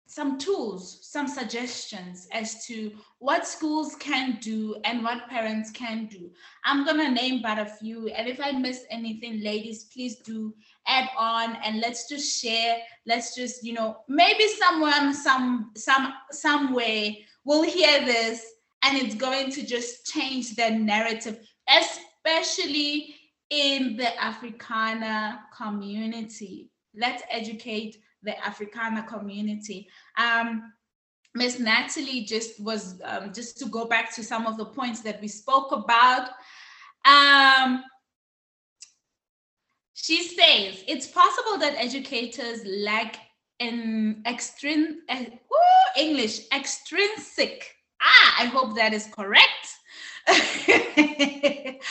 some tools, some suggestions as to what schools can do and what parents can do. I'm going to name but a few. And if I miss anything, ladies, please do add on and let's just share. Let's just, you know, maybe someone, some, some, some way will hear this and it's going to just change their narrative, especially in the Africana community. Let's educate the Africana community. Um, Miss Natalie just was um, just to go back to some of the points that we spoke about. Um, she says it's possible that educators lack in extrin uh, English extrinsic. Ah, I hope that is correct.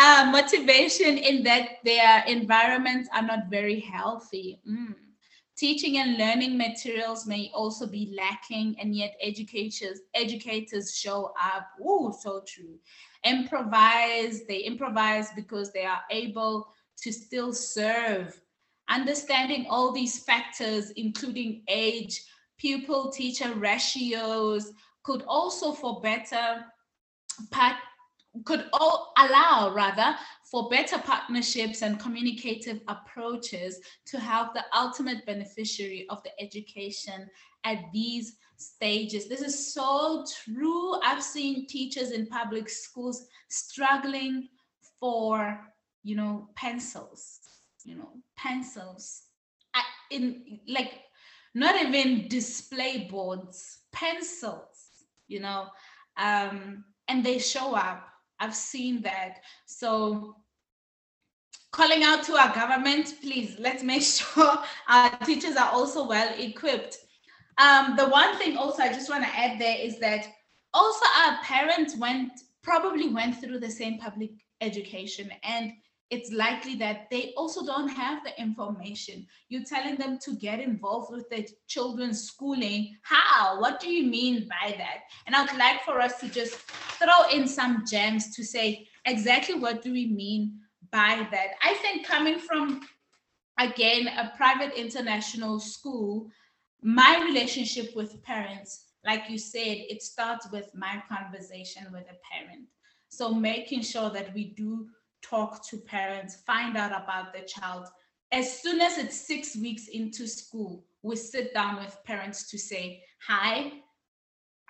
uh, motivation in that their environments are not very healthy. Mm. Teaching and learning materials may also be lacking, and yet educators educators show up. Oh, so true. Improvise. They improvise because they are able to still serve. Understanding all these factors, including age, pupil teacher ratios, could also for better part could all allow rather for better partnerships and communicative approaches to help the ultimate beneficiary of the education at these stages. This is so true. I've seen teachers in public schools struggling for, you know, pencils, you know, pencils. I, in like not even display boards, pencils, you know, um, and they show up I've seen that. So calling out to our government, please let's make sure our teachers are also well equipped. Um, the one thing also I just want to add there is that also our parents went probably went through the same public education and it's likely that they also don't have the information. You're telling them to get involved with their children's schooling. How? What do you mean by that? And I'd like for us to just throw in some gems to say exactly what do we mean by that. I think coming from, again, a private international school, my relationship with parents, like you said, it starts with my conversation with a parent. So making sure that we do talk to parents, find out about the child. As soon as it's six weeks into school, we sit down with parents to say, Hi,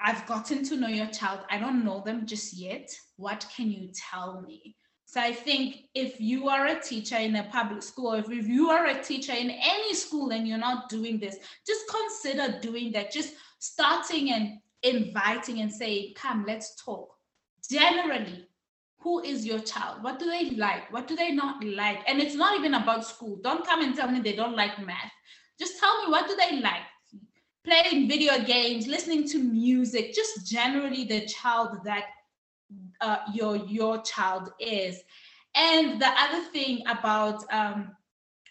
I've gotten to know your child. I don't know them just yet. What can you tell me? So I think if you are a teacher in a public school, if you are a teacher in any school and you're not doing this, just consider doing that. Just starting and inviting and saying, come, let's talk. Generally, who is your child what do they like what do they not like and it's not even about school don't come and tell me they don't like math just tell me what do they like playing video games listening to music just generally the child that uh, your your child is. And the other thing about um,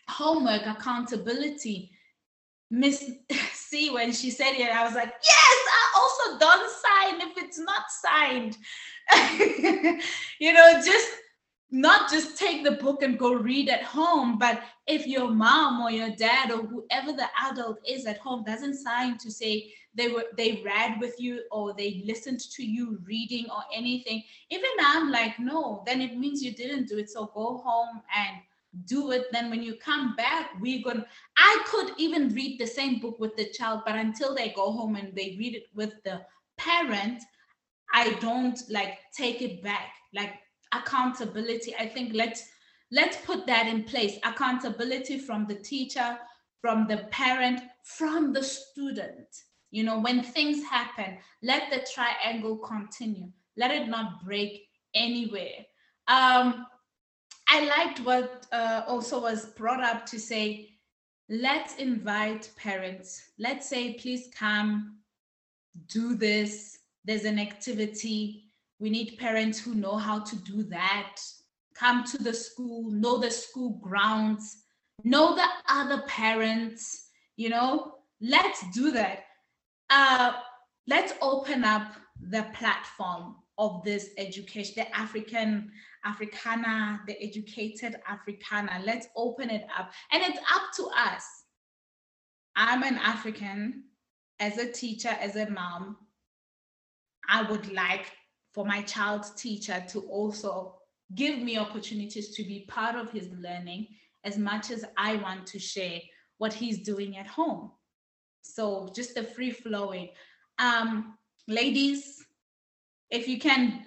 homework accountability miss c when she said it i was like yes i also don't sign if it's not signed. You know, just not just take the book and go read at home, but if your mom or your dad or whoever the adult is at home doesn't sign to say they were they read with you or they listened to you reading or anything, even I'm like, no, then it means you didn't do it. So go home and do it. Then when you come back, we're gonna I could even read the same book with the child, but until they go home and they read it with the parent, I don't like take it back. Like accountability. I think let's let's put that in place. Accountability from the teacher from the parent from the student. You know when things happen let the triangle continue. Let it not break anywhere. Um i liked what uh, also was brought up to say let's invite parents. Let's say please come do this. There's an activity we need parents who know how to do that, come to the school, know the school grounds, know the other parents, you know, let's do that. Uh, let's open up the platform of this education, the African Africana, the educated Africana. Let's open it up. And it's up to us. I'm an African, as a teacher, as a mom, I would like for my child's teacher to also give me opportunities to be part of his learning as much as I want to share what he's doing at home. So just the free flowing. Um, ladies, if you can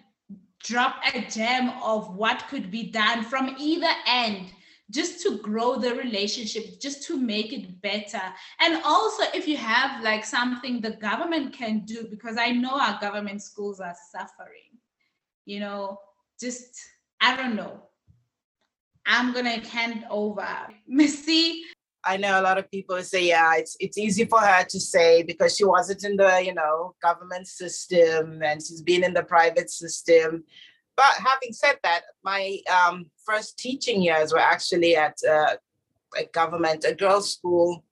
drop a gem of what could be done from either end just to grow the relationship, just to make it better. And also, if you have like something the government can do, because I know our government schools are suffering, you know, just, I don't know. I'm gonna hand over. Miss C. I know a lot of people say, yeah, it's it's easy for her to say because she wasn't in the, you know, government system and she's been in the private system but having said that, my um, first teaching years were actually at uh, a government, a girls' school,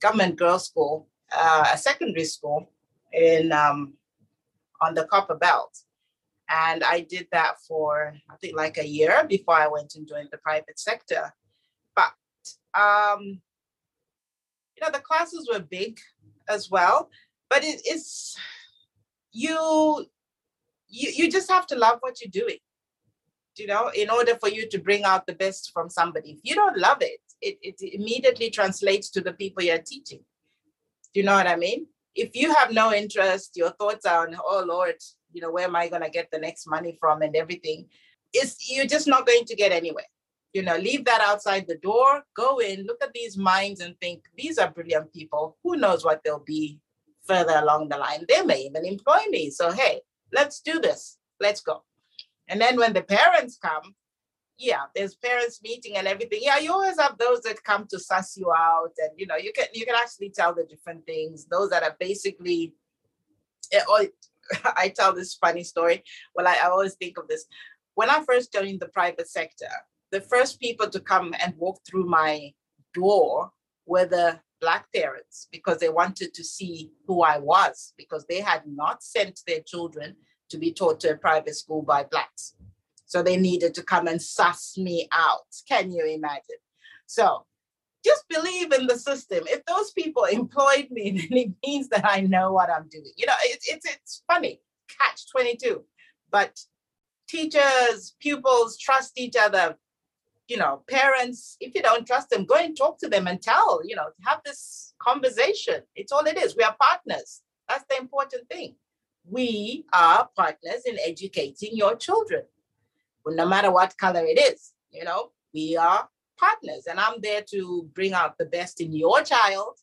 government girls' school, uh, a secondary school in um, on the Copper Belt, and I did that for I think like a year before I went and joined the private sector. But um, you know, the classes were big as well, but it, it's you you, you just have to love what you're doing you know in order for you to bring out the best from somebody. If you don't love it it, it immediately translates to the people you're teaching. Do you know what i mean? If you have no interest your thoughts are on oh lord you know where am i going to get the next money from? and everything is you're just not going to get anywhere. You know leave that outside the door. Go in look at these minds and think these are brilliant people. Who knows what they'll be further along the line? They may even employ me. So hey let's do this. Let's go. And then when the parents come, yeah, there's parents meeting and everything. Yeah, you always have those that come to suss you out, and you know, you can you can actually tell the different things. Those that are basically, eh, or I tell this funny story. Well, I, I always think of this. When I first joined the private sector, the first people to come and walk through my door were the black parents because they wanted to see who I was because they had not sent their children to be taught to a private school by blacks. So they needed to come and suss me out. Can you imagine? So just believe in the system. If those people employed me, then it means that I know what I'm doing. You know, it's it's it's funny, catch 22. But teachers, pupils trust each other you know, parents, if you don't trust them, go and talk to them and tell, you know, have this conversation. It's all it is. We are partners. That's the important thing. We are partners in educating your children, well, no matter what color it is. You know, we are partners, and I'm there to bring out the best in your child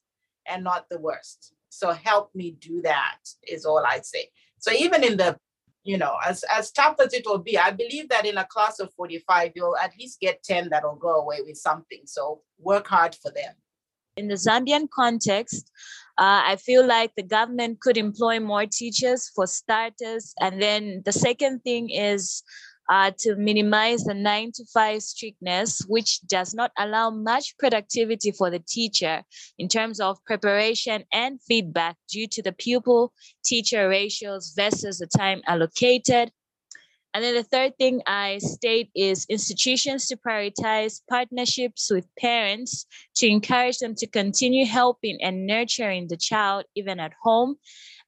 and not the worst. So help me do that, is all I say. So even in the you know, as, as tough as it will be, I believe that in a class of 45, you'll at least get 10 that'll go away with something. So work hard for them. In the Zambian context, uh, I feel like the government could employ more teachers for starters. And then the second thing is uh, to minimize the nine to five strictness, which does not allow much productivity for the teacher in terms of preparation and feedback due to the pupil teacher ratios versus the time allocated. And then the third thing I state is institutions to prioritize partnerships with parents to encourage them to continue helping and nurturing the child even at home.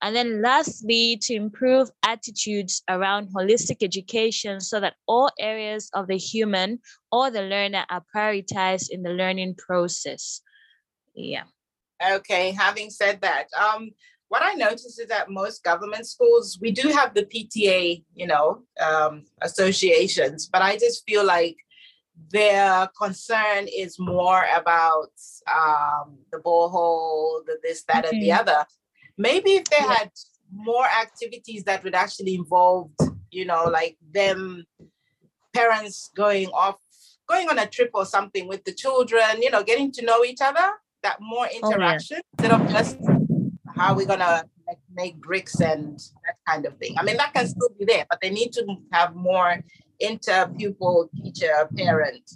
And then lastly, to improve attitudes around holistic education so that all areas of the human or the learner are prioritized in the learning process. Yeah. Okay, having said that, um, what I notice is that most government schools, we do have the PTA, you know, um, associations, but I just feel like their concern is more about um, the borehole, the this, that, mm-hmm. and the other. Maybe if they yeah. had more activities that would actually involve, you know, like them parents going off, going on a trip or something with the children, you know, getting to know each other, that more interaction oh, instead of just how are we gonna like, make bricks and that kind of thing. I mean, that can still be there, but they need to have more inter pupil teacher parent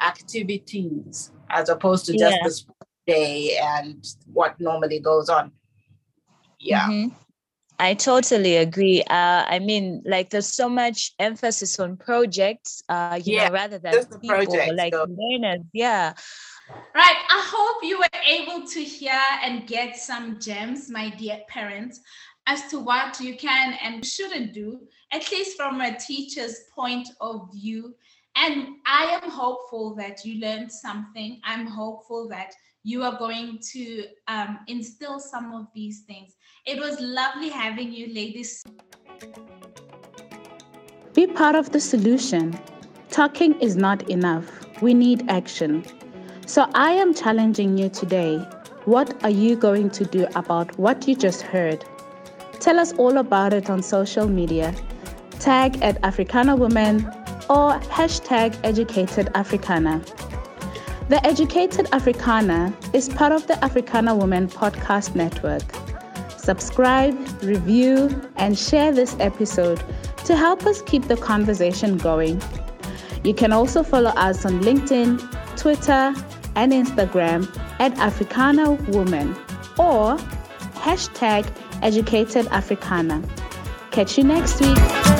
activities as opposed to just yeah. the day and what normally goes on. Yeah. Mm-hmm. I totally agree. Uh, I mean, like, there's so much emphasis on projects, uh, you yeah, know, rather than people, project, like so. learners. Yeah. Right. I hope you were able to hear and get some gems, my dear parents, as to what you can and shouldn't do, at least from a teacher's point of view. And I am hopeful that you learned something. I'm hopeful that you are going to um, instill some of these things. It was lovely having you, ladies. Be part of the solution. Talking is not enough. We need action. So I am challenging you today. What are you going to do about what you just heard? Tell us all about it on social media. Tag at Africana Woman or hashtag Educated Africana. The Educated Africana is part of the Africana Woman Podcast Network. Subscribe, review, and share this episode to help us keep the conversation going. You can also follow us on LinkedIn, Twitter, and Instagram at Africana Woman or hashtag Educated Africana. Catch you next week.